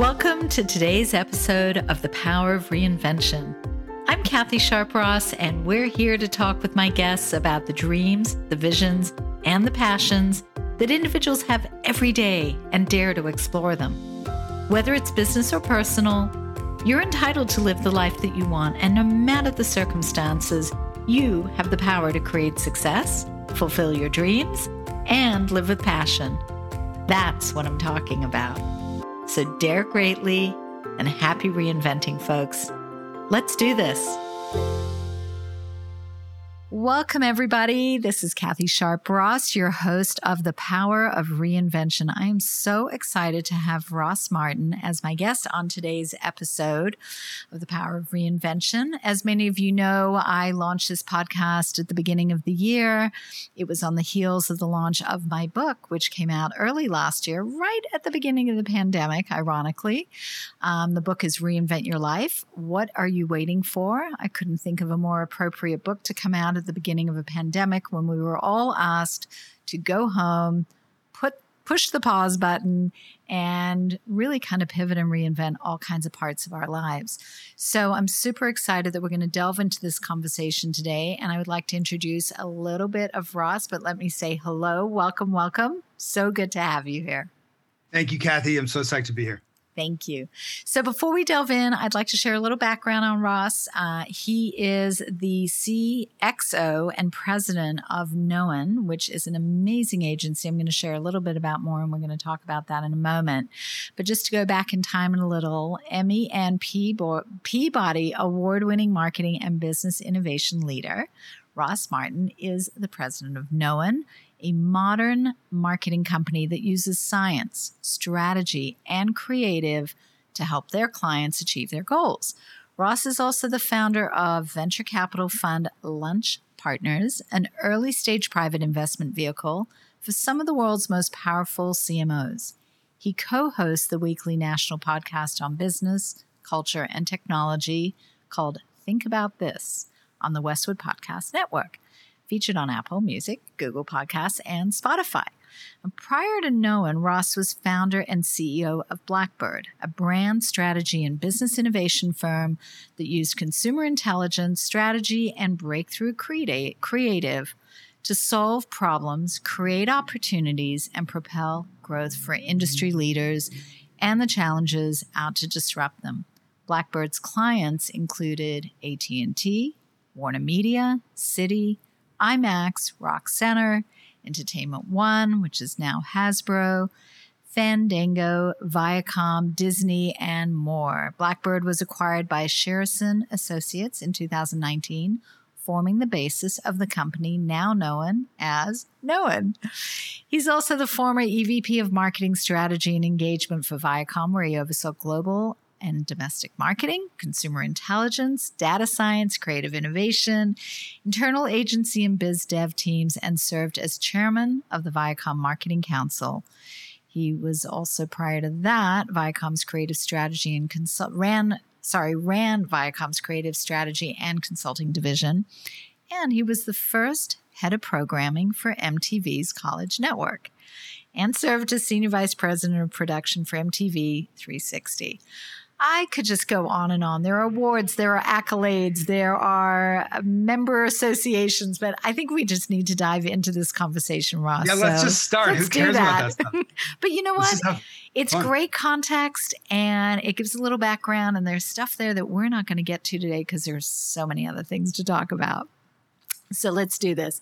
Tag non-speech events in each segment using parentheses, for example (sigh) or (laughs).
Welcome to today's episode of The Power of Reinvention. I'm Kathy Sharpe Ross, and we're here to talk with my guests about the dreams, the visions, and the passions that individuals have every day and dare to explore them. Whether it's business or personal, you're entitled to live the life that you want, and no matter the circumstances, you have the power to create success, fulfill your dreams, and live with passion. That's what I'm talking about. So dare greatly and happy reinventing, folks. Let's do this. Welcome, everybody. This is Kathy Sharpe Ross, your host of The Power of Reinvention. I am so excited to have Ross Martin as my guest on today's episode of The Power of Reinvention. As many of you know, I launched this podcast at the beginning of the year. It was on the heels of the launch of my book, which came out early last year, right at the beginning of the pandemic, ironically. Um, the book is Reinvent Your Life. What are you waiting for? I couldn't think of a more appropriate book to come out at the beginning of a pandemic when we were all asked to go home, put push the pause button and really kind of pivot and reinvent all kinds of parts of our lives. So I'm super excited that we're going to delve into this conversation today and I would like to introduce a little bit of Ross, but let me say hello, welcome, welcome. So good to have you here. Thank you, Kathy. I'm so psyched to be here. Thank you. So, before we delve in, I'd like to share a little background on Ross. Uh, he is the CXO and president of Known, which is an amazing agency. I'm going to share a little bit about more, and we're going to talk about that in a moment. But just to go back in time in a little, Emmy and Peabody award winning marketing and business innovation leader. Ross Martin is the president of Known a modern marketing company that uses science, strategy, and creative to help their clients achieve their goals. Ross is also the founder of venture capital fund Lunch Partners, an early stage private investment vehicle for some of the world's most powerful CMOs. He co hosts the weekly national podcast on business, culture, and technology called Think About This on the Westwood Podcast Network featured on Apple Music, Google Podcasts, and Spotify. And prior to Known, Ross was founder and CEO of Blackbird, a brand strategy and business innovation firm that used consumer intelligence, strategy, and breakthrough creative to solve problems, create opportunities, and propel growth for industry leaders and the challenges out to disrupt them. Blackbird's clients included AT&T, Warner Media, IMAX, Rock Center, Entertainment One, which is now Hasbro, Fandango, Viacom, Disney, and more. Blackbird was acquired by Schireson Associates in 2019, forming the basis of the company now known as Known. He's also the former EVP of Marketing Strategy and Engagement for Viacom, where he oversaw global and domestic marketing, consumer intelligence, data science, creative innovation, internal agency and biz dev teams, and served as chairman of the Viacom Marketing Council. He was also prior to that Viacom's creative strategy and consult ran sorry ran Viacom's creative strategy and consulting division, and he was the first head of programming for MTV's College Network, and served as senior vice president of production for MTV 360. I could just go on and on. There are awards, there are accolades, there are member associations, but I think we just need to dive into this conversation, Ross. Yeah, let's so just start. Who cares that. about that (laughs) but you know what? It's fun. great context and it gives a little background, and there's stuff there that we're not going to get to today because there's so many other things to talk about. So let's do this.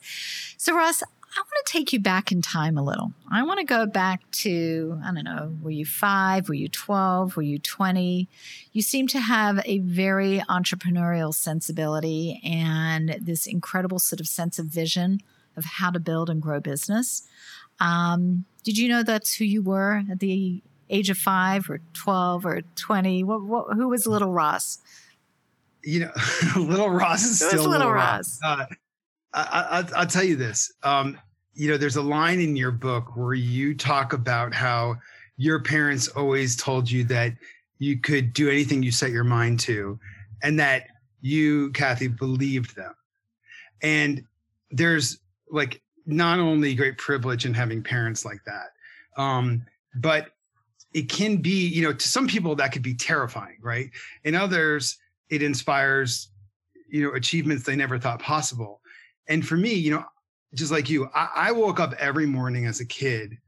So, Ross, I want to take you back in time a little. I want to go back to, I don't know, were you five? Were you 12? Were you 20? You seem to have a very entrepreneurial sensibility and this incredible sort of sense of vision of how to build and grow business. Um, did you know that's who you were at the age of five or 12 or 20? What, what, who was little Ross? You know, (laughs) little Ross is still little, little Ross. Ross. Uh, I, will tell you this. Um, you know, there's a line in your book where you talk about how your parents always told you that you could do anything you set your mind to, and that you, Kathy, believed them. And there's like not only great privilege in having parents like that, um, but it can be, you know, to some people that could be terrifying, right? In others, it inspires, you know, achievements they never thought possible. And for me, you know, just like you, I, I woke up every morning as a kid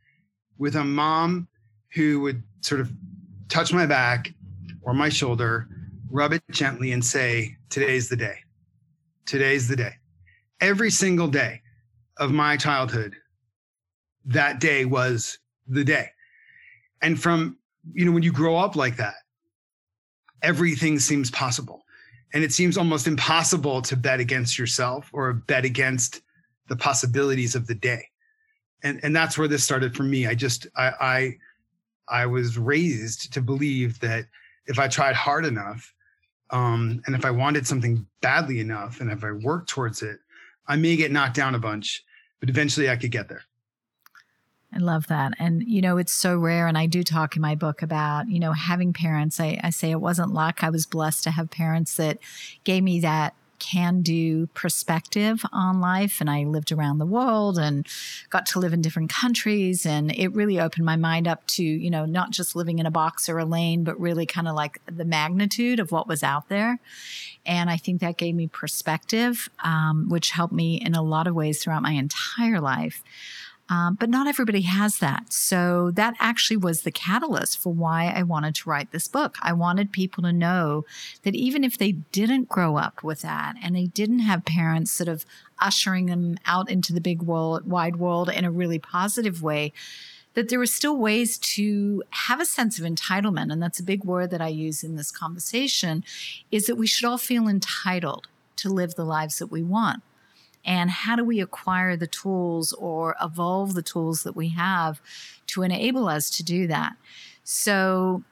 with a mom who would sort of touch my back or my shoulder, rub it gently, and say, Today's the day. Today's the day. Every single day of my childhood, that day was the day. And from, you know, when you grow up like that, everything seems possible. And it seems almost impossible to bet against yourself or bet against the possibilities of the day. And and that's where this started for me. I just I I I was raised to believe that if I tried hard enough, um, and if I wanted something badly enough, and if I worked towards it, I may get knocked down a bunch, but eventually I could get there. I love that. And, you know, it's so rare. And I do talk in my book about, you know, having parents. I, I say it wasn't luck. I was blessed to have parents that gave me that can do perspective on life. And I lived around the world and got to live in different countries. And it really opened my mind up to, you know, not just living in a box or a lane, but really kind of like the magnitude of what was out there. And I think that gave me perspective, um, which helped me in a lot of ways throughout my entire life. Um, but not everybody has that. So that actually was the catalyst for why I wanted to write this book. I wanted people to know that even if they didn't grow up with that and they didn't have parents sort of ushering them out into the big world, wide world in a really positive way, that there were still ways to have a sense of entitlement. And that's a big word that I use in this conversation is that we should all feel entitled to live the lives that we want and how do we acquire the tools or evolve the tools that we have to enable us to do that? So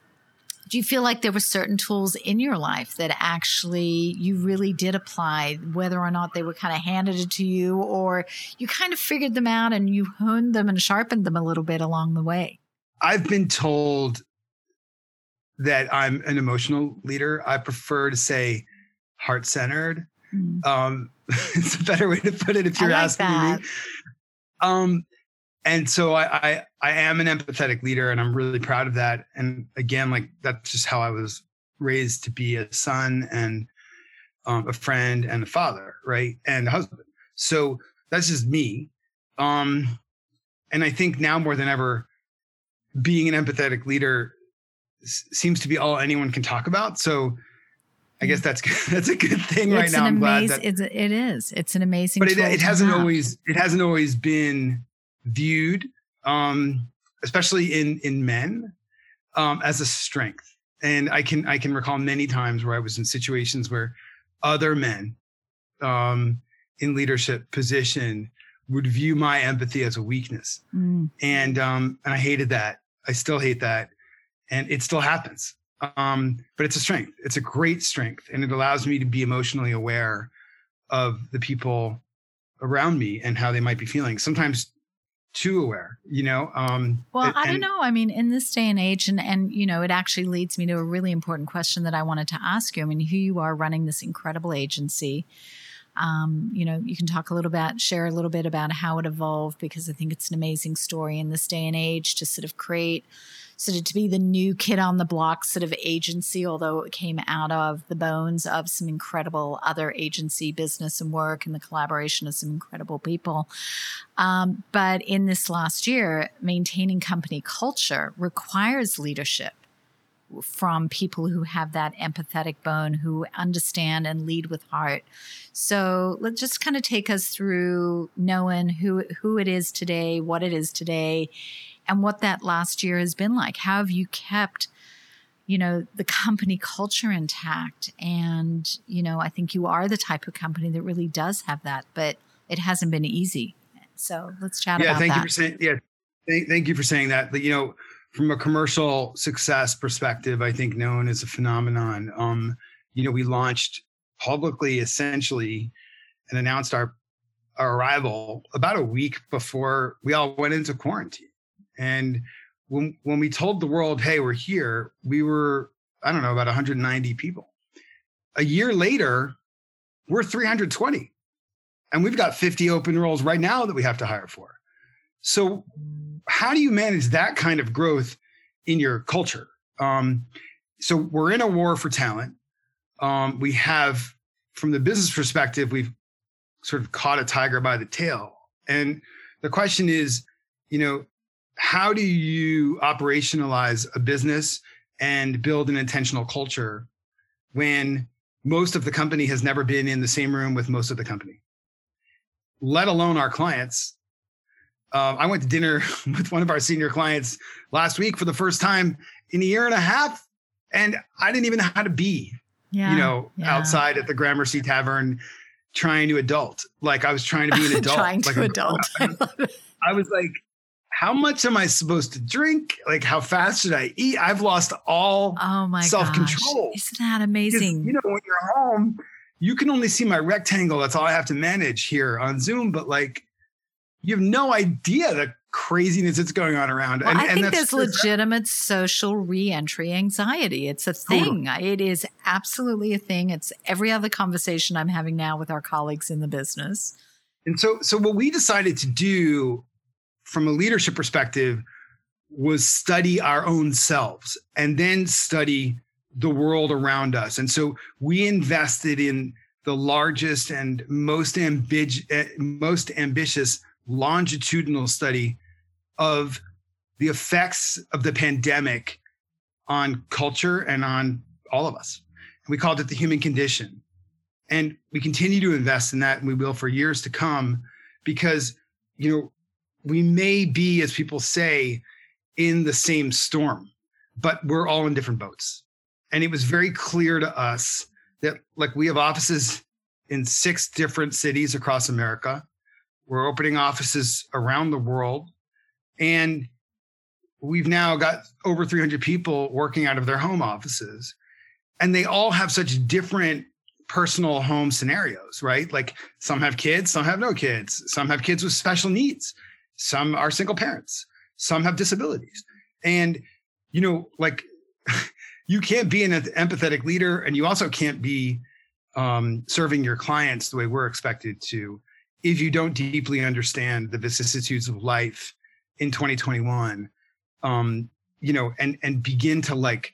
do you feel like there were certain tools in your life that actually you really did apply whether or not they were kind of handed to you or you kind of figured them out and you honed them and sharpened them a little bit along the way? I've been told that i'm an emotional leader. I prefer to say heart-centered mm. um, (laughs) it's a better way to put it if you're like asking that. me. Um, and so I, I I am an empathetic leader, and I'm really proud of that. And again, like that's just how I was raised to be a son and um, a friend and a father, right, and a husband. So that's just me. Um, and I think now more than ever, being an empathetic leader s- seems to be all anyone can talk about. So I guess that's (laughs) that's a good thing it's right now. I'm glad that it's, it is. It's an amazing. Thing. But it, it hasn't always it hasn't always been viewed, um, especially in in men, um, as a strength. And I can I can recall many times where I was in situations where other men um, in leadership position would view my empathy as a weakness, mm. and um, and I hated that. I still hate that, and it still happens um, but it's a strength. It's a great strength, and it allows me to be emotionally aware of the people around me and how they might be feeling. Sometimes too aware, you know. Um, well, and, I don't know. I mean, in this day and age, and and you know, it actually leads me to a really important question that I wanted to ask you. I mean, here you are running this incredible agency. Um, you know, you can talk a little bit, share a little bit about how it evolved because I think it's an amazing story in this day and age to sort of create sort of to be the new kid on the block sort of agency, although it came out of the bones of some incredible other agency business and work and the collaboration of some incredible people. Um, but in this last year, maintaining company culture requires leadership from people who have that empathetic bone, who understand and lead with heart. So let's just kind of take us through knowing who who it is today, what it is today, and what that last year has been like. How have you kept, you know, the company culture intact? And, you know, I think you are the type of company that really does have that, but it hasn't been easy. So let's chat yeah, about thank that. you for saying, yeah, thank, thank you for saying that. But, you know, from a commercial success perspective, I think known as a phenomenon. Um, you know, we launched publicly essentially and announced our our arrival about a week before we all went into quarantine. And when when we told the world, "Hey, we're here," we were I don't know about 190 people. A year later, we're 320, and we've got 50 open roles right now that we have to hire for. So, how do you manage that kind of growth in your culture. Um, so we're in a war for talent. Um, we have, from the business perspective, we've sort of caught a tiger by the tail. And the question is, you know, how do you operationalize a business and build an intentional culture when most of the company has never been in the same room with most of the company, let alone our clients. Uh, I went to dinner (laughs) with one of our senior clients last week for the first time in a year and a half, and I didn't even know how to be, yeah, you know, yeah. outside at the Gramercy Tavern trying to adult. Like I was trying to be an (laughs) adult. trying like to adult. (laughs) I was like, how much am I supposed to drink? Like, how fast should I eat? I've lost all oh my self control. Isn't that amazing? You know, when you're home, you can only see my rectangle. That's all I have to manage here on Zoom. But like, you have no idea the craziness that's going on around. Well, and, I think there's legitimate social reentry anxiety. It's a thing. Totally. It is absolutely a thing. It's every other conversation I'm having now with our colleagues in the business. And so, so what we decided to do from a leadership perspective was study our own selves and then study the world around us. And so we invested in the largest and most, ambig- eh, most ambitious longitudinal study of the effects of the pandemic on culture and on all of us. We called it the human condition. And we continue to invest in that and we will for years to come because, you know, we may be, as people say, in the same storm, but we're all in different boats. And it was very clear to us that, like, we have offices in six different cities across America. We're opening offices around the world. And we've now got over 300 people working out of their home offices. And they all have such different personal home scenarios, right? Like some have kids, some have no kids, some have kids with special needs some are single parents. Some have disabilities. And you know like (laughs) you can't be an empathetic leader and you also can't be um, serving your clients the way we're expected to if you don't deeply understand the vicissitudes of life in 2021 um, you know and and begin to like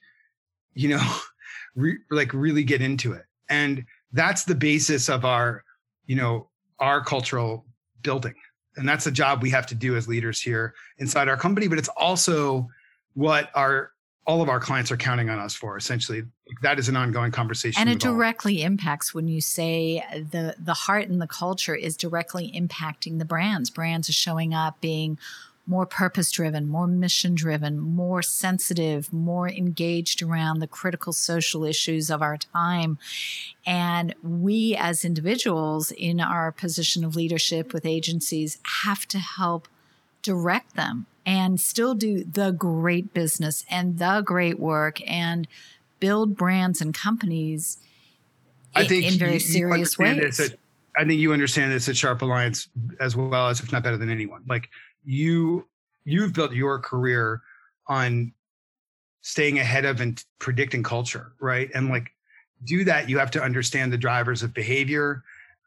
you know (laughs) re- like really get into it. And that's the basis of our you know our cultural building and that's a job we have to do as leaders here inside our company but it's also what our all of our clients are counting on us for essentially that is an ongoing conversation and it directly all. impacts when you say the the heart and the culture is directly impacting the brands brands are showing up being more purpose driven, more mission driven, more sensitive, more engaged around the critical social issues of our time. And we, as individuals in our position of leadership with agencies, have to help direct them and still do the great business and the great work and build brands and companies I think in very you, serious you ways. I think you understand this at Sharpe Alliance as well as, if not better than anyone. Like you you've built your career on staying ahead of and predicting culture, right? And like do that, you have to understand the drivers of behavior,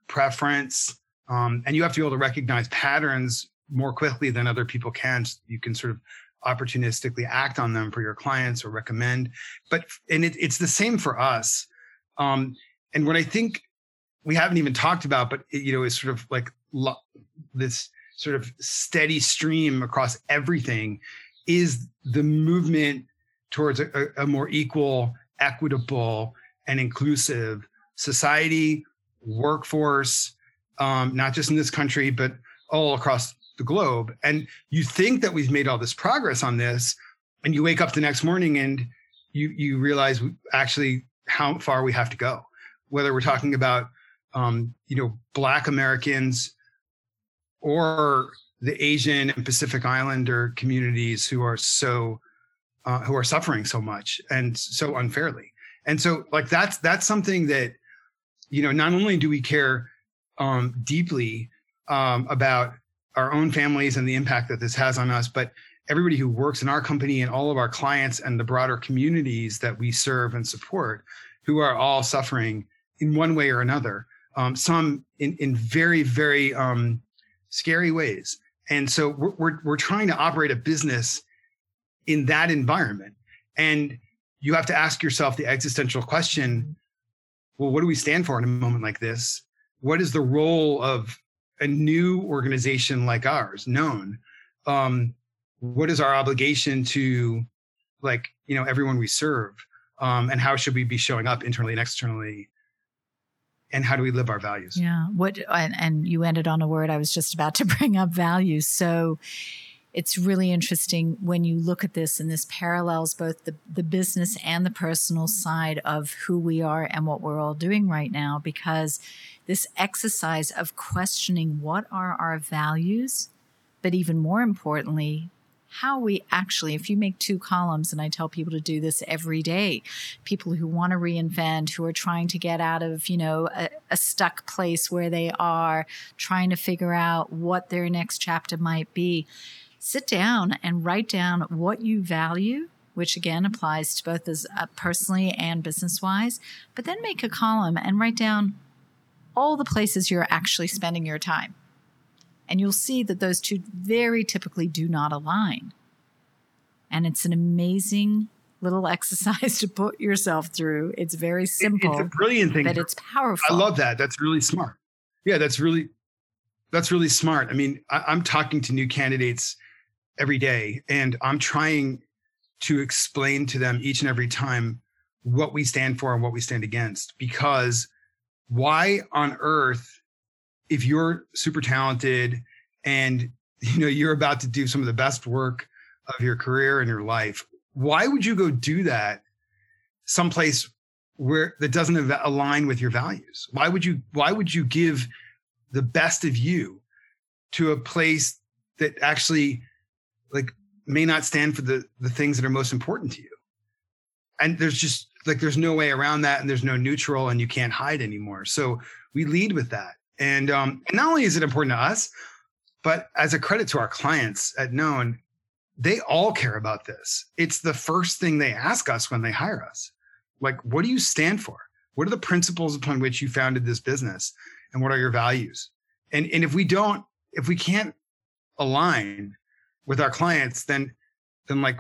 preference, um, and you have to be able to recognize patterns more quickly than other people can. You can sort of opportunistically act on them for your clients or recommend. But and it, it's the same for us. Um, and what I think we haven't even talked about, but it, you know, is sort of like lo- this sort of steady stream across everything is the movement towards a, a more equal, equitable, and inclusive society, workforce, um, not just in this country, but all across the globe. And you think that we've made all this progress on this, and you wake up the next morning and you you realize actually how far we have to go. Whether we're talking about um, you know Black Americans or the Asian and Pacific Islander communities who are so uh, who are suffering so much and so unfairly. And so, like that's that's something that you know. Not only do we care um, deeply um, about our own families and the impact that this has on us, but everybody who works in our company and all of our clients and the broader communities that we serve and support, who are all suffering in one way or another. Um, some in in very very um, scary ways. And so we're, we're, we're trying to operate a business in that environment. And you have to ask yourself the existential question well, what do we stand for in a moment like this? What is the role of a new organization like ours, known? Um, what is our obligation to like you know everyone we serve um, and how should we be showing up internally and externally and how do we live our values? Yeah. What and, and you ended on a word i was just about to (laughs) bring up values. So it's really interesting when you look at this and this parallels both the, the business and the personal side of who we are and what we're all doing right now because this exercise of questioning what are our values but even more importantly how we actually, if you make two columns, and I tell people to do this every day, people who want to reinvent, who are trying to get out of, you know, a, a stuck place where they are, trying to figure out what their next chapter might be, sit down and write down what you value which again applies to both as uh, personally and business wise, but then make a column and write down all the places you're actually spending your time. And you'll see that those two very typically do not align. And it's an amazing little (laughs) exercise to put yourself through. It's very simple. It's a brilliant thing. But it's powerful. I love that. That's really smart. Yeah, that's really that's really smart. I mean, I, I'm talking to new candidates every day, and I'm trying to explain to them each and every time what we stand for and what we stand against. Because why on earth if you're super talented and you know you're about to do some of the best work of your career and your life why would you go do that someplace where that doesn't align with your values? Why would you why would you give the best of you to a place that actually like may not stand for the the things that are most important to you? And there's just like there's no way around that and there's no neutral and you can't hide anymore. So we lead with that and, um, not only is it important to us, but as a credit to our clients at Known, they all care about this. It's the first thing they ask us when they hire us. Like, what do you stand for? What are the principles upon which you founded this business? And what are your values? And, and if we don't, if we can't align with our clients, then, then like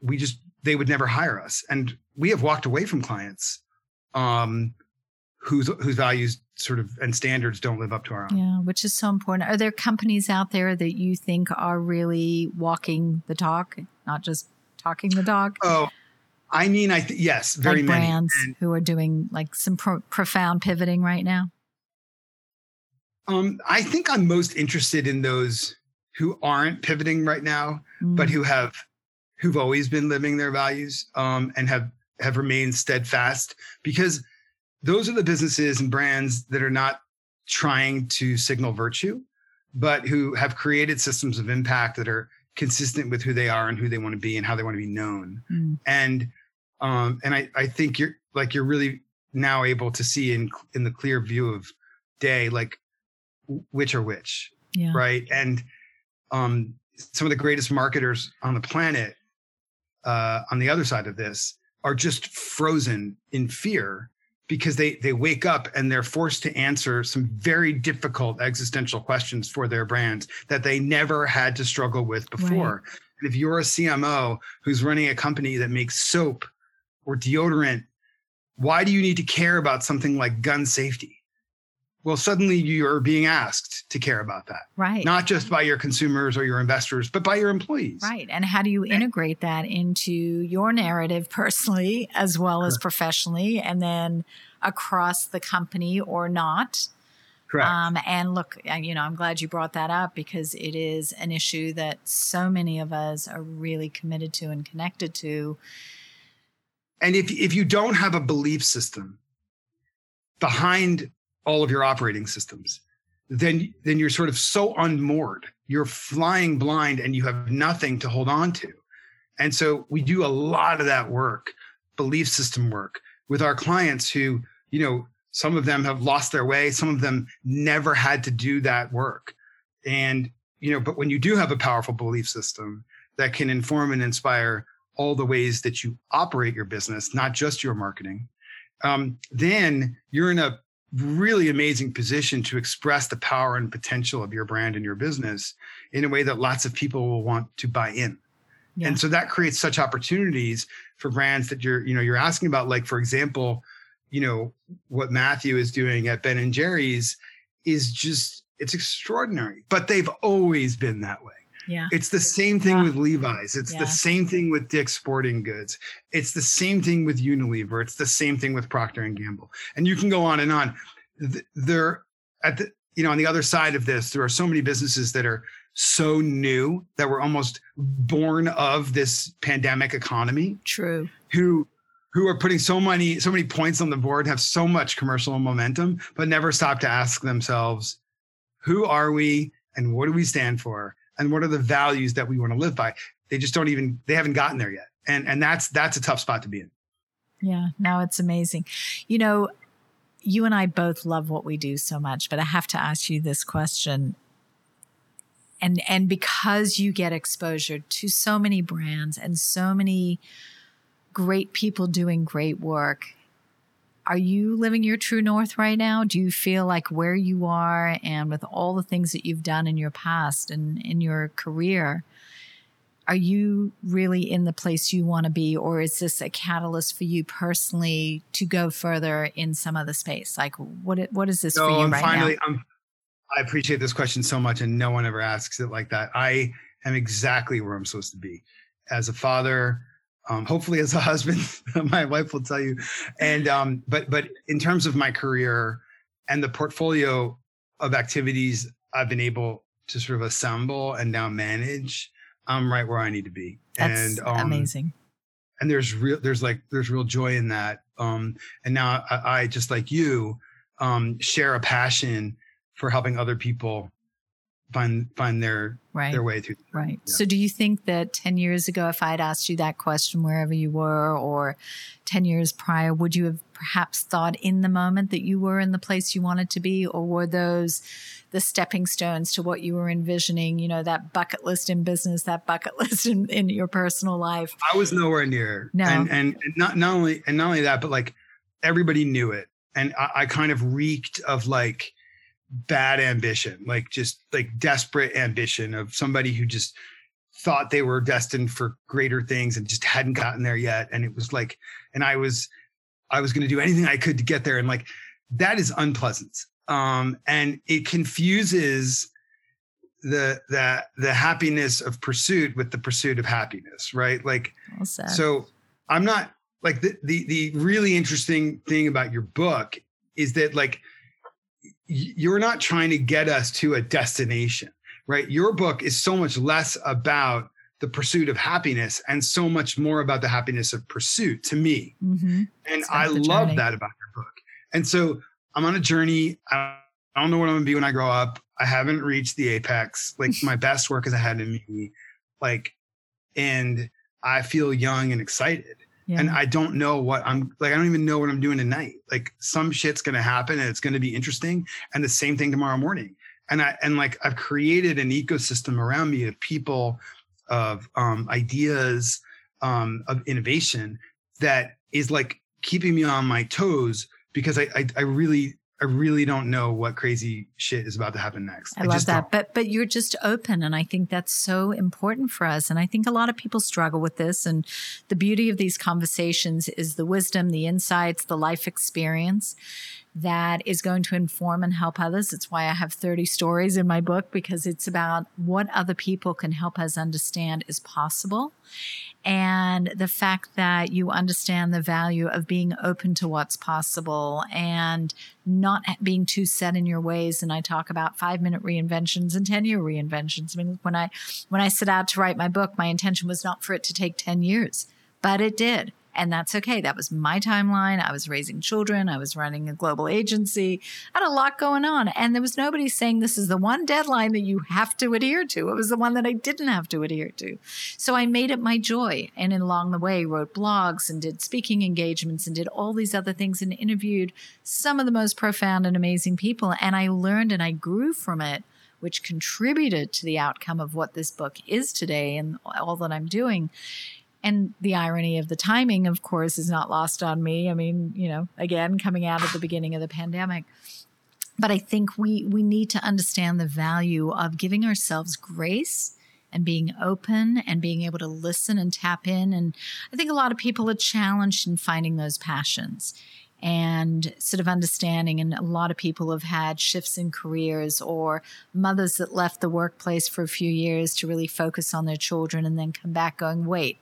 we just, they would never hire us. And we have walked away from clients um, whose whose values sort of and standards don't live up to our own. Yeah, which is so important. Are there companies out there that you think are really walking the talk, not just talking the talk? Oh, I mean, I th- yes, very like many brands and, who are doing like some pro- profound pivoting right now. Um, I think I'm most interested in those who aren't pivoting right now, mm. but who have who've always been living their values um, and have have remained steadfast because those are the businesses and brands that are not trying to signal virtue, but who have created systems of impact that are consistent with who they are and who they want to be and how they want to be known. Mm. And um, and I, I think you're like you're really now able to see in in the clear view of day like which are which, yeah. right? And um, some of the greatest marketers on the planet uh, on the other side of this are just frozen in fear because they they wake up and they're forced to answer some very difficult existential questions for their brands that they never had to struggle with before. Right. And if you're a CMO who's running a company that makes soap or deodorant, why do you need to care about something like gun safety? Well, suddenly you're being asked to care about that. Right. Not just by your consumers or your investors, but by your employees. Right. And how do you integrate that into your narrative personally as well as professionally and then across the company or not? Correct. Um, and look, you know, I'm glad you brought that up because it is an issue that so many of us are really committed to and connected to. And if if you don't have a belief system behind all of your operating systems, then then you're sort of so unmoored. You're flying blind and you have nothing to hold on to. And so we do a lot of that work, belief system work with our clients who, you know, some of them have lost their way, some of them never had to do that work. And, you know, but when you do have a powerful belief system that can inform and inspire all the ways that you operate your business, not just your marketing, um, then you're in a really amazing position to express the power and potential of your brand and your business in a way that lots of people will want to buy in. Yeah. And so that creates such opportunities for brands that you're, you know, you're asking about. Like, for example, you know, what Matthew is doing at Ben and Jerry's is just it's extraordinary. But they've always been that way. Yeah. It's the same thing yeah. with Levi's. It's yeah. the same thing with Dick's Sporting Goods. It's the same thing with Unilever. It's the same thing with Procter and Gamble. And you can go on and on. They're at the you know on the other side of this, there are so many businesses that are so new that were almost born of this pandemic economy. True. Who who are putting so many so many points on the board, have so much commercial momentum, but never stop to ask themselves, who are we and what do we stand for? And what are the values that we want to live by? They just don't even they haven't gotten there yet. And and that's that's a tough spot to be in. Yeah, now it's amazing. You know, you and I both love what we do so much, but I have to ask you this question and and because you get exposure to so many brands and so many great people doing great work are you living your true north right now? Do you feel like where you are and with all the things that you've done in your past and in your career are you really in the place you want to be or is this a catalyst for you personally to go further in some other space? Like what what is this no, for you I'm right finally, now? I'm I appreciate this question so much, and no one ever asks it like that. I am exactly where I'm supposed to be. As a father, um, hopefully as a (laughs) husband. my wife will tell you, and um, but but in terms of my career and the portfolio of activities I've been able to sort of assemble and now manage, I'm right where I need to be. That's and, um, amazing. And there's real, there's like, there's real joy in that. Um, and now I, I just like you, um, share a passion for helping other people find find their right. their way through. Right. Yeah. So do you think that 10 years ago if I'd asked you that question wherever you were or 10 years prior would you have perhaps thought in the moment that you were in the place you wanted to be or were those the stepping stones to what you were envisioning, you know, that bucket list in business, that bucket (laughs) list in, in your personal life? I was nowhere near. No. And, and not not only and not only that, but like everybody knew it. And I, I kind of reeked of like bad ambition, like just like desperate ambition of somebody who just thought they were destined for greater things and just hadn't gotten there yet. And it was like, and I was, I was going to do anything I could to get there. And like, that is unpleasant. Um, and it confuses the, the, the happiness of pursuit with the pursuit of happiness, right? Like, so I'm not like the, the, the really interesting thing about your book is that like, you're not trying to get us to a destination, right? Your book is so much less about the pursuit of happiness and so much more about the happiness of pursuit to me. Mm-hmm. And I love journey. that about your book. And so I'm on a journey. I don't know what I'm gonna be when I grow up. I haven't reached the apex. Like my best work is ahead of me. Like, and I feel young and excited. Yeah. And I don't know what I'm like, I don't even know what I'm doing tonight. Like some shit's gonna happen and it's gonna be interesting. And the same thing tomorrow morning. And I and like I've created an ecosystem around me of people, of um, ideas, um, of innovation that is like keeping me on my toes because I, I, I really I really don't know what crazy shit is about to happen next. I, I love that. Don't. But but you're just open and I think that's so important for us. And I think a lot of people struggle with this. And the beauty of these conversations is the wisdom, the insights, the life experience that is going to inform and help others. It's why I have 30 stories in my book because it's about what other people can help us understand is possible. And the fact that you understand the value of being open to what's possible and not being too set in your ways. And I talk about five minute reinventions and 10 year reinventions. I mean, when I, when I set out to write my book, my intention was not for it to take 10 years, but it did. And that's okay. That was my timeline. I was raising children. I was running a global agency. I had a lot going on. And there was nobody saying this is the one deadline that you have to adhere to. It was the one that I didn't have to adhere to. So I made it my joy. And along the way, wrote blogs and did speaking engagements and did all these other things and interviewed some of the most profound and amazing people. And I learned and I grew from it which contributed to the outcome of what this book is today and all that I'm doing. And the irony of the timing, of course, is not lost on me. I mean, you know, again, coming out at the beginning of the pandemic. But I think we we need to understand the value of giving ourselves grace and being open and being able to listen and tap in. And I think a lot of people are challenged in finding those passions and sort of understanding. And a lot of people have had shifts in careers or mothers that left the workplace for a few years to really focus on their children and then come back going, wait,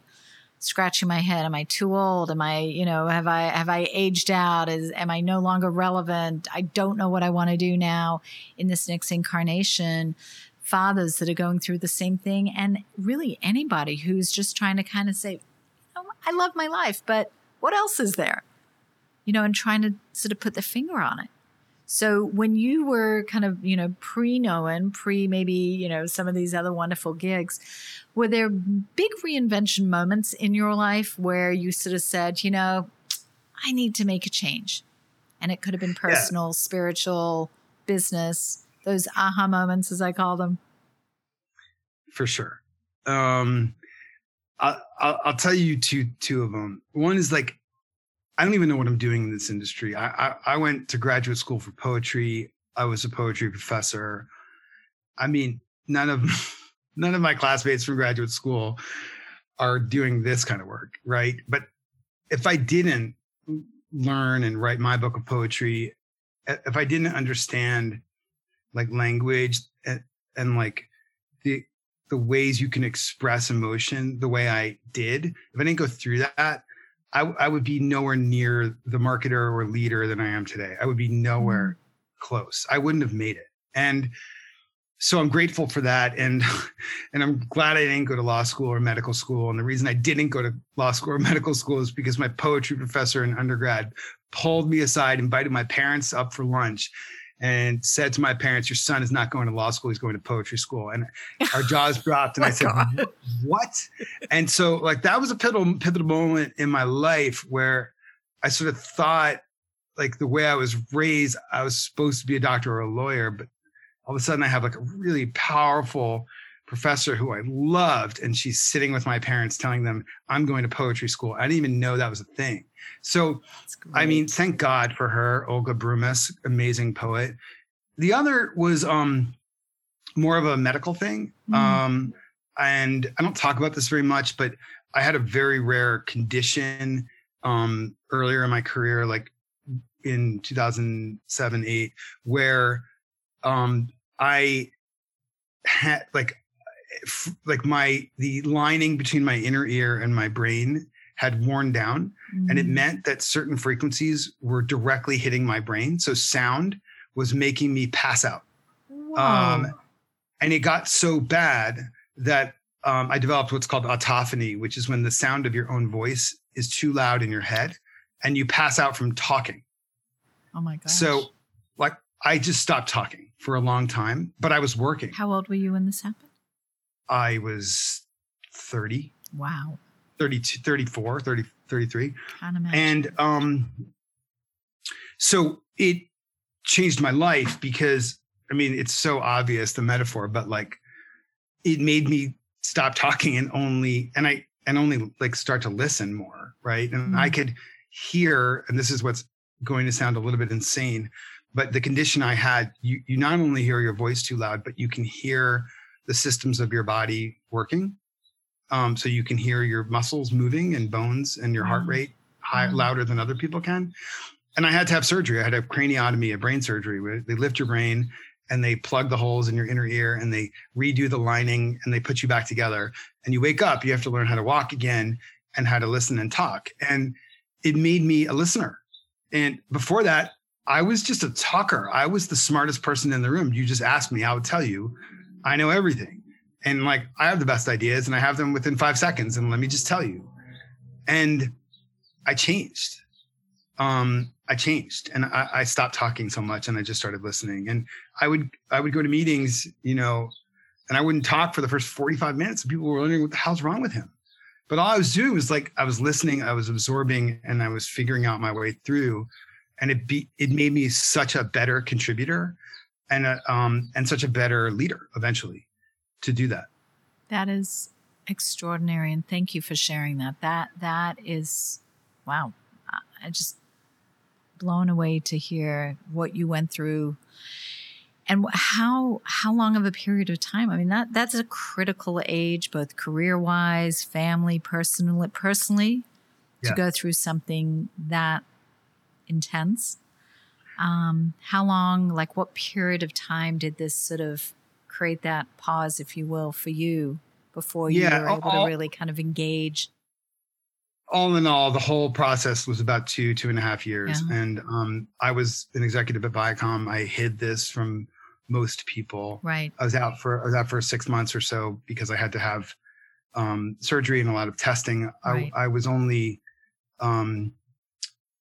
scratching my head. Am i too old? Am i you know have i have i aged out? Is am i no longer relevant? I don't know what i want to do now in this next incarnation. Fathers that are going through the same thing and really anybody who's just trying to kind of say oh, i love my life but what else is there? You know and trying to sort of put the finger on it. So when you were kind of you know pre Known pre maybe you know some of these other wonderful gigs were there big reinvention moments in your life where you sort of said you know i need to make a change and it could have been personal yeah. spiritual business those aha moments, as I call them? For sure. Um, I, I'll, I'll tell you two two of them. One is like, I don't even know what I'm doing in this industry. I, I, I went to graduate school for poetry. I was a poetry professor. I mean, none of (laughs) none of my classmates from graduate school are doing this kind of work, right? But if I didn't learn and write my book of poetry, if I didn't understand like language and, and like the the ways you can express emotion the way I did. If I didn't go through that, I, I would be nowhere near the marketer or leader than I am today. I would be nowhere mm. close. I wouldn't have made it. And so I'm grateful for that. And (laughs) and I'm glad I didn't go to law school or medical school. And the reason I didn't go to law school or (laughs) medical school is because my poetry professor in undergrad pulled me aside, invited my parents up for lunch and said to my parents, Your son is not going to law school, he's going to poetry school. And (laughs) our jaws dropped. And I said, God. What? And so, like, that was a pivotal, pivotal moment in my life where I sort of thought, like, the way I was raised, I was supposed to be a doctor or a lawyer. But all of a sudden, I have like a really powerful professor who I loved, and she's sitting with my parents telling them, I'm going to poetry school. I didn't even know that was a thing. So, I mean, thank God for her, Olga Broumas, amazing poet. The other was um, more of a medical thing. Mm. Um, and I don't talk about this very much, but I had a very rare condition um, earlier in my career, like in 2007, 8, where um, I had like like my the lining between my inner ear and my brain had worn down mm. and it mm. meant that certain frequencies were directly hitting my brain so sound was making me pass out um, and it got so bad that um, i developed what's called autophony which is when the sound of your own voice is too loud in your head and you pass out from talking oh my god so like i just stopped talking for a long time but i was working how old were you when this happened I was 30. Wow. 32, 34, 30, 33. And um, so it changed my life because, I mean, it's so obvious the metaphor, but like it made me stop talking and only, and I, and only like start to listen more. Right. And mm-hmm. I could hear, and this is what's going to sound a little bit insane, but the condition I had, you, you not only hear your voice too loud, but you can hear the systems of your body working. Um, so you can hear your muscles moving and bones and your heart rate high, louder than other people can. And I had to have surgery. I had a craniotomy, a brain surgery where they lift your brain and they plug the holes in your inner ear and they redo the lining and they put you back together. And you wake up, you have to learn how to walk again and how to listen and talk. And it made me a listener. And before that, I was just a talker. I was the smartest person in the room. You just asked me, I would tell you I know everything. And like, I have the best ideas and I have them within five seconds. And let me just tell you. And I changed. Um, I changed and I, I stopped talking so much and I just started listening. And I would, I would go to meetings, you know, and I wouldn't talk for the first 45 minutes. And people were wondering what the hell's wrong with him. But all I was doing was like, I was listening, I was absorbing, and I was figuring out my way through. And it be, it made me such a better contributor and a, um, and such a better leader eventually to do that. That is extraordinary, and thank you for sharing that. That that is wow. I just blown away to hear what you went through and how how long of a period of time? I mean that that's a critical age, both career wise, family, personally, personally, yeah. to go through something that intense. Um, how long, like what period of time did this sort of create that pause, if you will, for you before you yeah, were able all, to really kind of engage? All in all, the whole process was about two, two and a half years. Yeah. And um, I was an executive at Viacom. I hid this from most people. Right. I was out for I was out for six months or so because I had to have um, surgery and a lot of testing. Right. I, I was only um,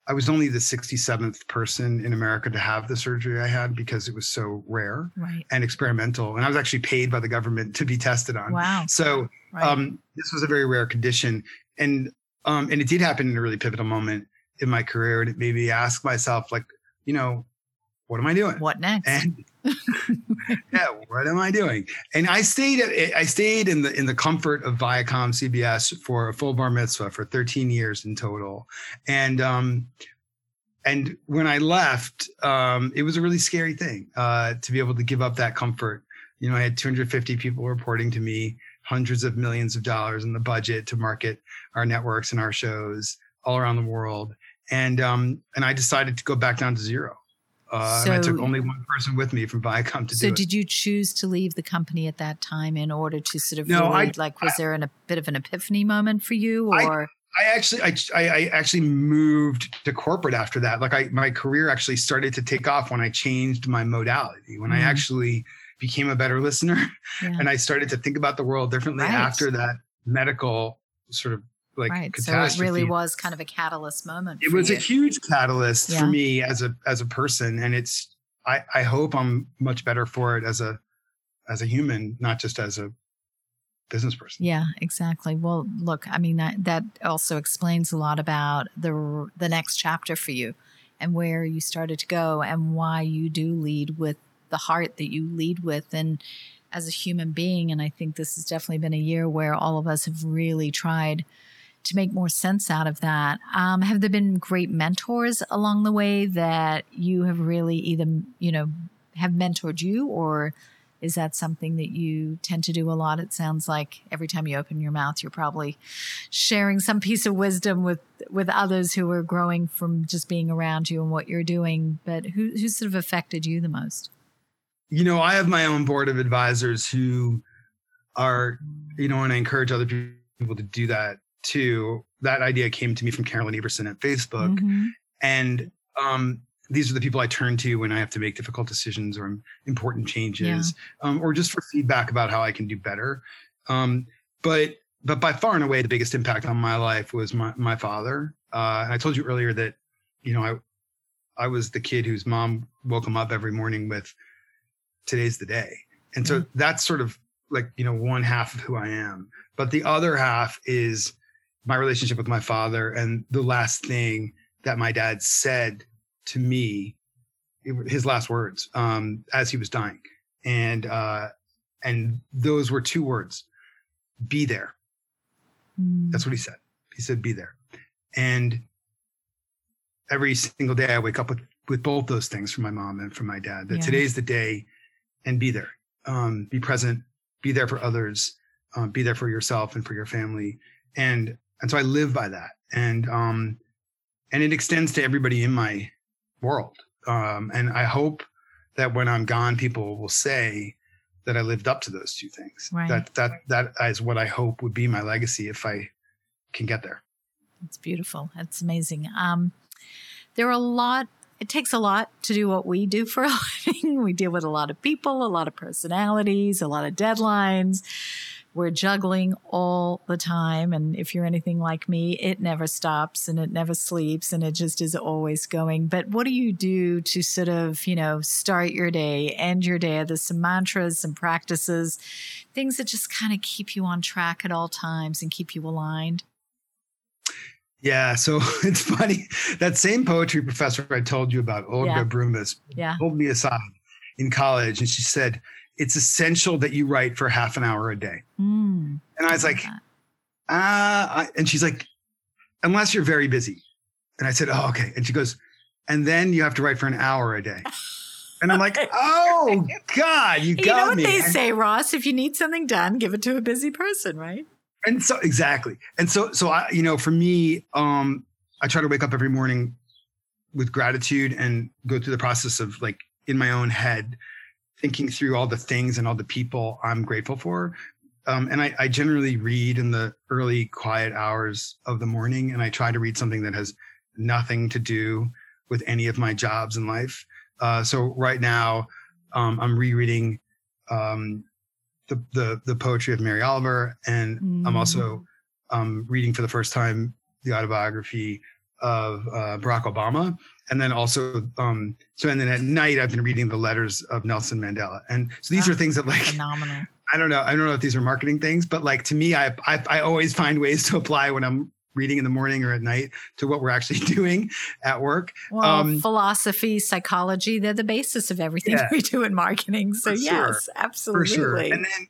I was only the 67th person in America to have the surgery I had because it was so rare right. and experimental. And I was actually paid by the government to be tested on. Wow. So right. um, this was a very rare condition. And um, and it did happen in a really pivotal moment in my career. And it made me ask myself, like, you know, what am I doing? What next? And (laughs) yeah, what am I doing? And I stayed at, I stayed in the in the comfort of Viacom CBS for a full bar mitzvah for 13 years in total. And um and when I left, um, it was a really scary thing uh, to be able to give up that comfort. You know, I had 250 people reporting to me, hundreds of millions of dollars in the budget to market our networks and our shows all around the world. And um, and I decided to go back down to zero. Uh, so, I took only one person with me from Viacom to so do it. So, did you choose to leave the company at that time in order to sort of no, I, like, was I, there an, a bit of an epiphany moment for you, or? I, I actually, I, I actually moved to corporate after that. Like, I my career actually started to take off when I changed my modality. When mm. I actually became a better listener, (laughs) yeah. and I started to think about the world differently right. after that medical sort of like right. So it really was kind of a catalyst moment. It was you. a huge catalyst yeah. for me as a as a person, and it's I I hope I'm much better for it as a as a human, not just as a business person. Yeah, exactly. Well, look, I mean that that also explains a lot about the the next chapter for you and where you started to go and why you do lead with the heart that you lead with and as a human being and I think this has definitely been a year where all of us have really tried to make more sense out of that. Um, have there been great mentors along the way that you have really either, you know, have mentored you or is that something that you tend to do a lot? It sounds like every time you open your mouth, you're probably sharing some piece of wisdom with with others who are growing from just being around you and what you're doing. But who who sort of affected you the most? You know, I have my own board of advisors who are, you know, and I encourage other people to do that to that idea came to me from Carolyn Everson at Facebook. Mm-hmm. And um, these are the people I turn to when I have to make difficult decisions or important changes, yeah. um, or just for feedback about how I can do better. Um, but but by far and away, the biggest impact on my life was my my father. Uh, and I told you earlier that you know I I was the kid whose mom woke him up every morning with "Today's the day," and so mm-hmm. that's sort of like you know one half of who I am. But the other half is my relationship with my father and the last thing that my dad said to me his last words um, as he was dying. And uh, and those were two words be there. Mm. that's what he said. He said be there. And every single day i wake up with with both those things from my mom and from my dad that yeah. today's the day and be there. Um, be present be there for others um, be there for yourself and for your family. And and so I live by that, and um, and it extends to everybody in my world. Um, and I hope that when I'm gone, people will say that I lived up to those two things. Right. That that that is what I hope would be my legacy if I can get there. It's beautiful. It's amazing. Um, there are a lot. It takes a lot to do what we do for a (laughs) living. we deal with a lot of people, a lot of personalities, a lot of deadlines we're juggling all the time. And if you're anything like me, it never stops and it never sleeps and it just is always going. But what do you do to sort of, you know, start your day, end your day? There's some mantras, some practices, things that just kind of keep you on track at all times and keep you aligned. Yeah, so (laughs) it's funny. That same poetry professor I told you about, Olga yeah. Broumas, yeah. pulled me aside in college and she said, it's essential that you write for half an hour a day. Mm, and I was like, ah, uh, and she's like, unless you're very busy. And I said, oh, okay. And she goes, and then you have to write for an hour a day. And I'm like, (laughs) oh God, you got me. You know what me. they and, say, Ross? If you need something done, give it to a busy person, right? And so exactly. And so so I, you know, for me, um, I try to wake up every morning with gratitude and go through the process of like in my own head, thinking through all the things and all the people I'm grateful for. Um, and I, I generally read in the early quiet hours of the morning, and I try to read something that has nothing to do with any of my jobs in life. Uh, so right now, um, I'm rereading um, the, the, the poetry of Mary Oliver, and mm. I'm also um, reading for the first time the autobiography of uh, Barack Obama, and then also um, so and then at night I've been reading the letters of Nelson Mandela, and so these are things that like phenomenal. I don't know. I don't know if these are marketing things, but like to me, I, I I always find ways to apply when I'm reading in the morning or at night to what we're actually (laughs) doing at work. Well, um, philosophy, psychology, they're the basis of everything yeah, (laughs) we do in marketing. So yes, sure, absolutely. For sure. And then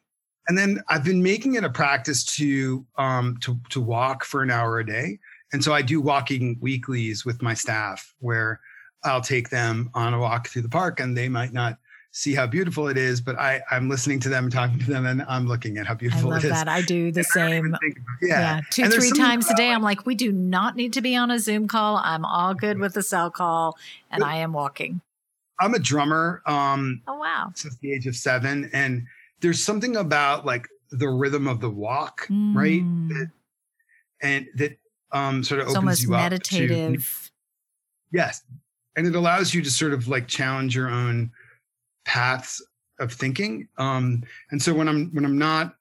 and then I've been making it a practice to um to to walk for an hour a day. And so I do walking weeklies with my staff where I'll take them on a walk through the park and they might not see how beautiful it is, but I, I'm listening to them, talking to them, and I'm looking at how beautiful I love it is. That. I do the same. yeah. yeah. Two, and three times a day. I'm like, we do not need to be on a Zoom call. I'm all good with the cell call, and I am walking. I'm a drummer. Um, oh, wow. Since the age of seven. And there's something about like the rhythm of the walk, mm. right? That, and that um, sort of it's opens you meditative. up. meditative. Yes. And it allows you to sort of like challenge your own paths of thinking. Um, and so when I'm when I'm not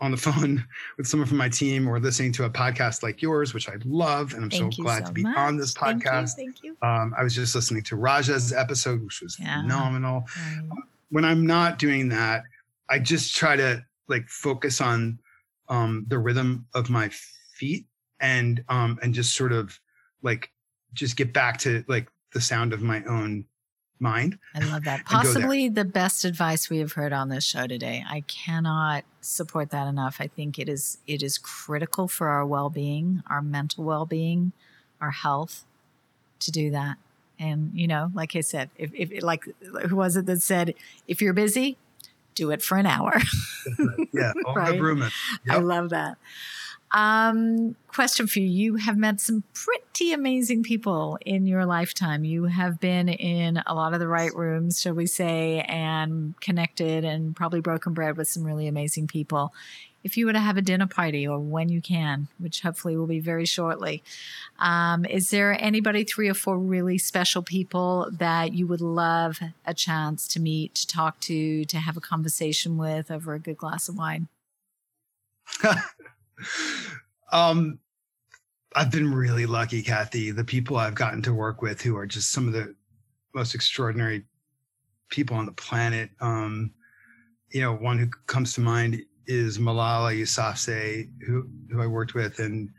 on the (laughs) phone with someone from my team or listening to a podcast like yours, which I love, and I'm so glad so to be much. on this podcast. Thank you. Thank you. Um, I was just listening to Raja's episode, which was yeah. phenomenal. Right. when I'm not doing that, I just try to like focus on um, the rhythm of my feet and um, and just sort of like just get back to like the sound of my own mind. I love that. (laughs) Possibly the best advice we have heard on this show today. I cannot support that enough. I think it is it is critical for our well-being, our mental well-being, our health to do that. And you know, like I said, if, if like who was it that said if you're busy, do it for an hour. yeah, (laughs) right? Yep. I love that. Um, question for you. You have met some pretty amazing people in your lifetime. You have been in a lot of the right rooms, shall we say, and connected and probably broken bread with some really amazing people. If you were to have a dinner party or when you can, which hopefully will be very shortly, um, is there anybody, three or four really special people that you would love a chance to meet, to talk to, to have a conversation with over a good glass of wine? (laughs) um, I've been really lucky, Kathy. The people I've gotten to work with who are just some of the most extraordinary people on the planet. Um, you know, one who comes to mind is Malala Yousafzai, who who I worked with, and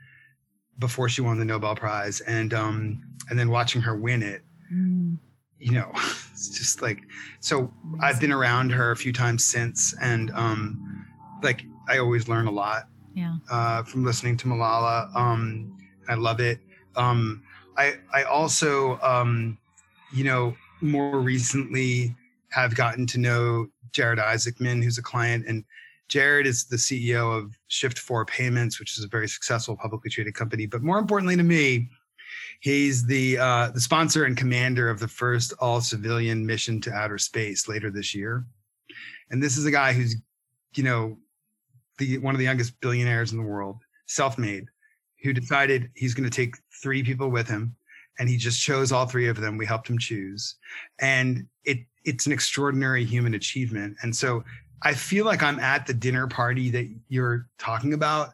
before she won the Nobel Prize, and um, and then watching her win it. Mm. You know, (laughs) it's just like so. I've been around her a few times since, and um, like I always learn a lot yeah. uh, from listening to Malala. Um, I love it. Um, I I also um, you know more recently have gotten to know Jared Isaacman, who's a client, and Jared is the CEO of Shift4 Payments, which is a very successful publicly traded company. But more importantly to me, he's the uh, the sponsor and commander of the first all civilian mission to outer space later this year. And this is a guy who's, you know, the one of the youngest billionaires in the world, self-made, who decided he's going to take three people with him, and he just chose all three of them. We helped him choose, and it it's an extraordinary human achievement. And so I feel like I'm at the dinner party that you're talking about,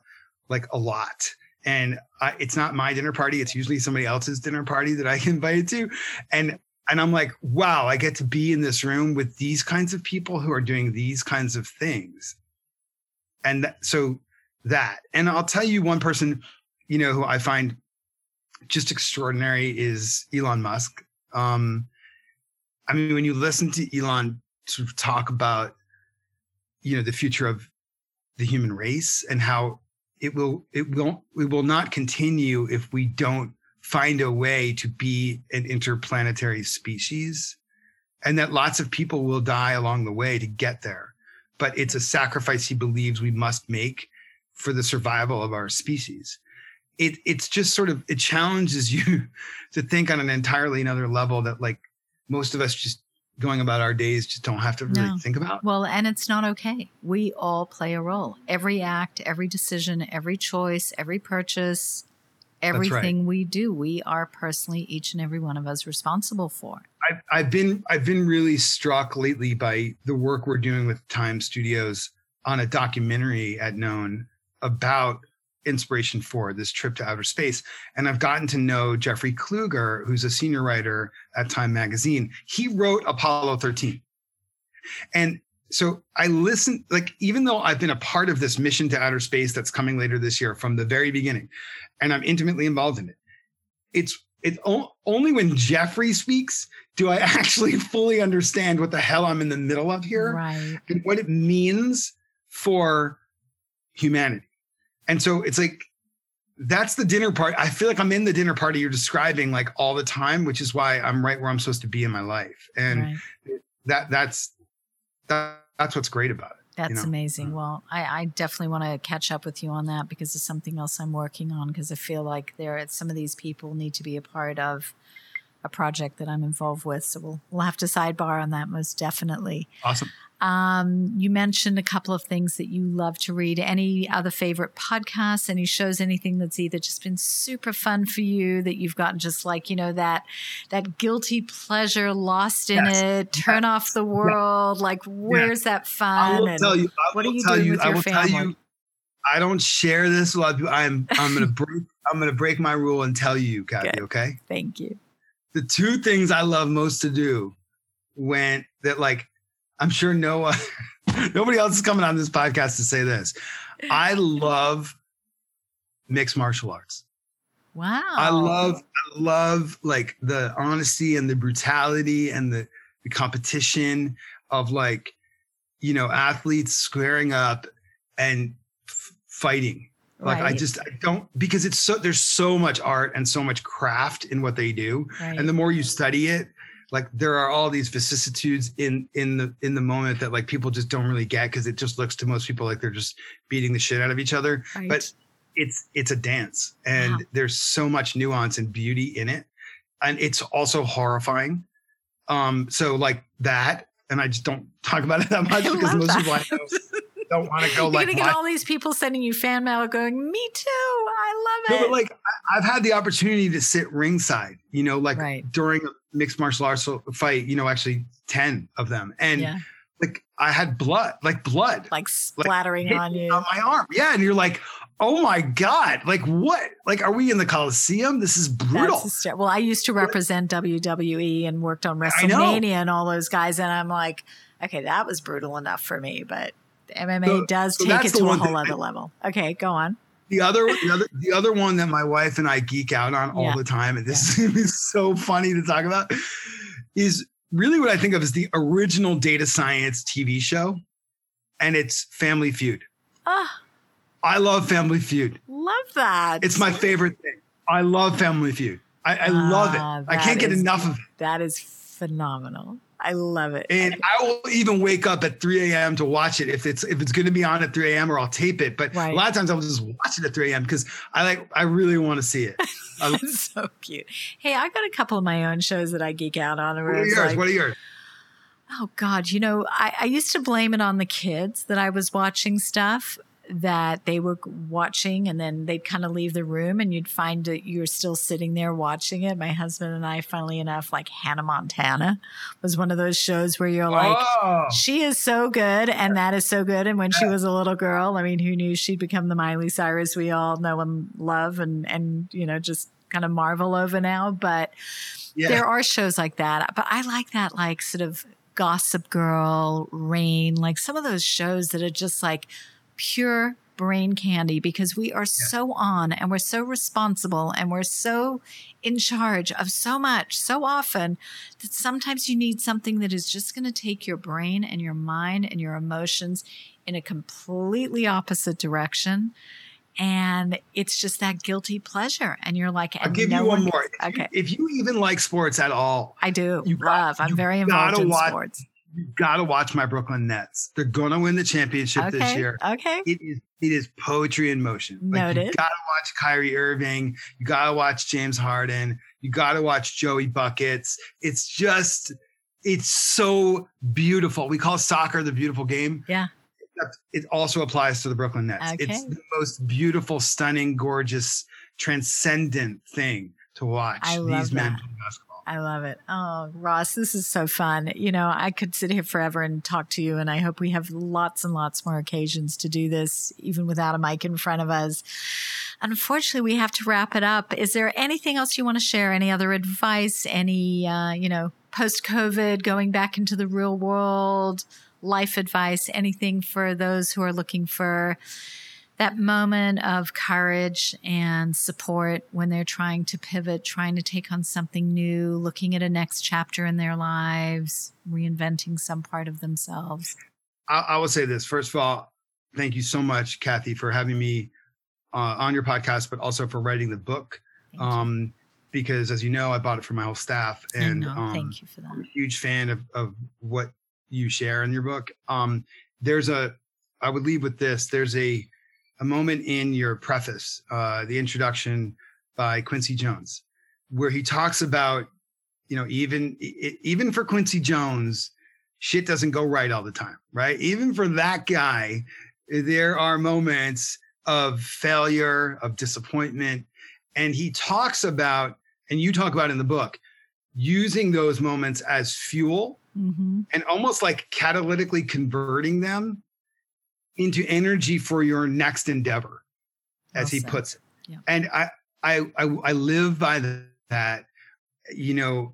like a lot. And I, it's not my dinner party; it's usually somebody else's dinner party that I (laughs) get invited to, and and I'm like, wow, I get to be in this room with these kinds of people who are doing these kinds of things and th- so that and i'll tell you one person you know who i find just extraordinary is elon musk um i mean when you listen to elon sort of talk about you know the future of the human race and how it will it won't it will not continue if we don't find a way to be an interplanetary species and that lots of people will die along the way to get there. But it's a sacrifice he believes we must make for the survival of our species. It it's just sort of it challenges (laughs) you to think on an entirely another level that like most of us just going about our days just don't have to really no. think about. Well, and it's not okay. We all play a role. Every act, every decision, every choice, every purchase, everything right. we do, we are personally each and every one of us responsible for. I've, I've been I've been really struck lately by the work we're doing with Time Studios on a documentary at Known about Inspiration4 this trip to outer space and i've gotten to know jeffrey kluger who's a senior writer at time magazine he wrote apollo 13 and so i listened like even though i've been a part of this mission to outer space that's coming later this year from the very beginning and i'm intimately involved in it it's it's only when jeffrey speaks do i (laughs) actually fully understand what the hell i'm in the middle of here right. and what it means for humanity and so it's like that's the dinner party. I feel like I'm in the dinner party you're describing like all the time, which is why I'm right where I'm supposed to be in my life. And right. that that's that, that's what's great about it. That's you know? amazing. Uh-huh. Well, I, I definitely want to catch up with you on that because it's something else I'm working on because I feel like there some of these people need to be a part of a project that I'm involved with. So we'll we'll have to sidebar on that most definitely. Awesome. Um, you mentioned a couple of things that you love to read. Any other favorite podcasts? Any shows? Anything that's either just been super fun for you that you've gotten just like you know that that guilty pleasure, lost in yes. it, turn yes. off the world. Like where's that fun? I will tell you. I what are you doing you, with your family? You, I don't share this with a lot of people. I'm I'm gonna (laughs) break I'm gonna break my rule and tell you, Kathy. Good. Okay. Thank you. The two things I love most to do when that like I'm sure no (laughs) nobody else is coming on this podcast to say this. I love mixed martial arts. Wow. I love I love like the honesty and the brutality and the, the competition of like you know athletes squaring up and f- fighting. Like right. I just I don't because it's so there's so much art and so much craft in what they do. Right. And the more you study it, like there are all these vicissitudes in in the in the moment that like people just don't really get because it just looks to most people like they're just beating the shit out of each other right. but it's it's a dance and wow. there's so much nuance and beauty in it and it's also horrifying um so like that and i just don't talk about it that much (laughs) because most that. people i know (laughs) don't want to go (laughs) You're like gonna get all these people sending you fan mail going, me too. I love it. No, but like I've had the opportunity to sit ringside, you know, like right. during a mixed martial arts fight, you know, actually 10 of them. And yeah. like I had blood, like blood. Like splattering like, on you. On my arm. Yeah. And you're like, oh my God. Like what? Like, are we in the Coliseum? This is brutal. well, I used to represent WWE and worked on WrestleMania and all those guys. And I'm like, okay, that was brutal enough for me. But MMA so, does so take it to a whole other level. Okay, go on. The other, the other, the other one that my wife and I geek out on all yeah. the time, and this yeah. (laughs) is so funny to talk about, is really what I think of as the original data science TV show, and it's Family Feud. Ah, I love Family Feud. Love that. It's my favorite thing. I love Family Feud. I, I love it. Ah, I can't is, get enough of it. That is phenomenal. I love it. And I will even wake up at 3 a.m. to watch it if it's if it's going to be on at 3 a.m. or I'll tape it. But right. a lot of times I'll just watch it at 3 a.m. because I like I really want to see it. (laughs) so cute. Hey, I got a couple of my own shows that I geek out on. What are yours? Like, what are yours? Oh God, you know, I, I used to blame it on the kids that I was watching stuff that they were watching and then they'd kind of leave the room and you'd find that you're still sitting there watching it. My husband and I, funnily enough, like Hannah Montana was one of those shows where you're like, oh. she is so good and that is so good. And when she was a little girl, I mean, who knew she'd become the Miley Cyrus we all know and love and, and, you know, just kind of marvel over now. But yeah. there are shows like that. But I like that, like sort of Gossip Girl, Rain, like some of those shows that are just like, pure brain candy because we are yeah. so on and we're so responsible and we're so in charge of so much so often that sometimes you need something that is just going to take your brain and your mind and your emotions in a completely opposite direction and it's just that guilty pleasure. And you're like, I'll give no you one, one more. Okay. If you even like sports at all, I do. You love. I'm very involved in watch, sports. You got to watch my Brooklyn Nets. They're to win the championship okay, this year. Okay. It is it is poetry in motion. Noted. Like you got to watch Kyrie Irving. You got to watch James Harden. You got to watch Joey Buckets. It's just it's so beautiful. We call soccer the beautiful game. Yeah. It also applies to the Brooklyn Nets. Okay. It's the most beautiful, stunning, gorgeous, transcendent thing to watch I these men. I love it. Oh, Ross, this is so fun. You know, I could sit here forever and talk to you, and I hope we have lots and lots more occasions to do this, even without a mic in front of us. Unfortunately, we have to wrap it up. Is there anything else you want to share? Any other advice? Any, uh, you know, post COVID, going back into the real world, life advice, anything for those who are looking for that moment of courage and support when they're trying to pivot, trying to take on something new, looking at a next chapter in their lives, reinventing some part of themselves? I, I will say this. First of all, thank you so much, Kathy, for having me uh, on your podcast, but also for writing the book. Um, because as you know, I bought it for my whole staff, and um, thank you for that. I'm a huge fan of of what you share in your book. Um, there's a, I would leave with this. There's a a moment in your preface, uh, the introduction by Quincy Jones, where he talks about, you know, even even for Quincy Jones, shit doesn't go right all the time, right? Even for that guy, there are moments of failure, of disappointment, and he talks about and you talk about in the book, using those moments as fuel mm-hmm. and almost like catalytically converting them into energy for your next endeavor, as he puts it. Yeah. And I, I, I, I live by the, that, you know,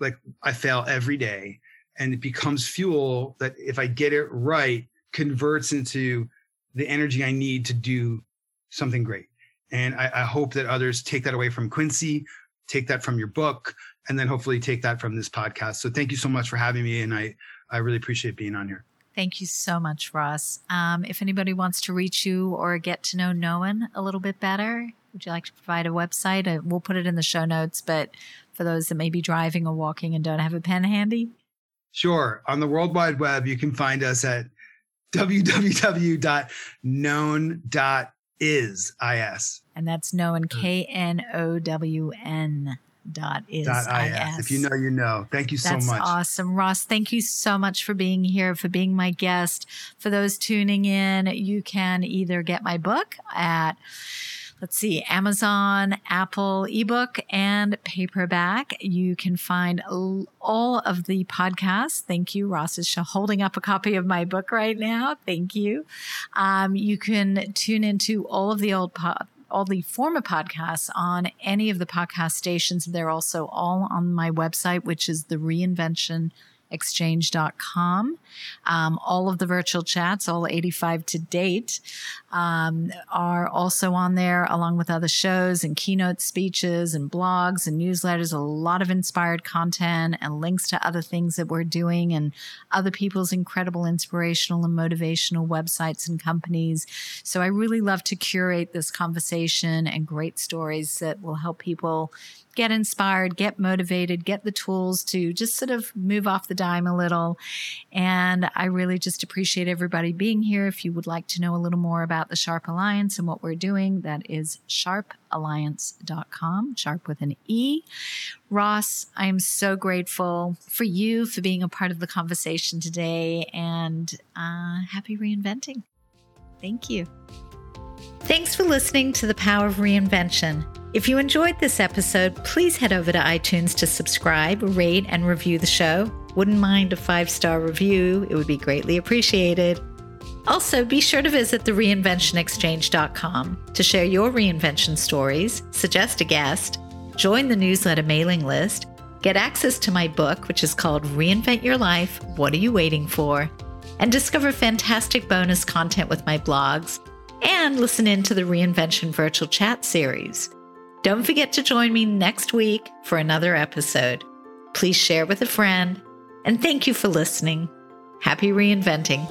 like I fail every day and it becomes fuel that if I get it right, converts into the energy I need to do something great. And I, I, hope that others take that away from Quincy, take that from your book and then hopefully take that from this podcast. So thank you so much for having me. And I, I really appreciate being on here. Thank you so much, Ross. Um, if anybody wants to reach you or get to know Known a little bit better, would you like to provide a website? Uh, we'll put it in the show notes, but for those that may be driving or walking and don't have a pen handy. Sure. On the World Wide Web, you can find us at www.known.com is is and that's known k n o w n dot is dot is. If you know, you know. Thank you That's so much. Awesome, Ross. Thank you so much for being here, for being my guest. For those tuning in, you can either get my book at let's see, Amazon, Apple ebook, and paperback. You can find all of the podcasts. Thank you. Ross is holding up a copy of my book right now. Thank you. Um, you can tune into all of the old pod all the former podcasts on any of the podcast stations. They're also all on my website, which is the reinvention exchange.com. Um, all of the virtual chats, all 85 to date, um, are also on there, along with other shows and keynote speeches and blogs and newsletters. A lot of inspired content and links to other things that we're doing and other people's incredible inspirational and motivational websites and companies. So I really love to curate this conversation and great stories that will help people get inspired, get motivated, get the tools to just sort of move off the dime a little. And I really just appreciate everybody being here. If you would like to know a little more about the Sharpe Alliance and what we're doing, that is sharpealliance.com, sharp with an E. Ross, I am so grateful for you for being a part of the conversation today and uh, happy reinventing. Thank you. Thanks for listening to The Power of Reinvention. If you enjoyed this episode, please head over to iTunes to subscribe, rate, and review the show. Wouldn't mind a five star review, it would be greatly appreciated. Also, be sure to visit the reinventionexchange.com to share your reinvention stories, suggest a guest, join the newsletter mailing list, get access to my book, which is called Reinvent Your Life What Are You Waiting For? and discover fantastic bonus content with my blogs, and listen in to the Reinvention Virtual Chat series. Don't forget to join me next week for another episode. Please share with a friend, and thank you for listening. Happy reinventing.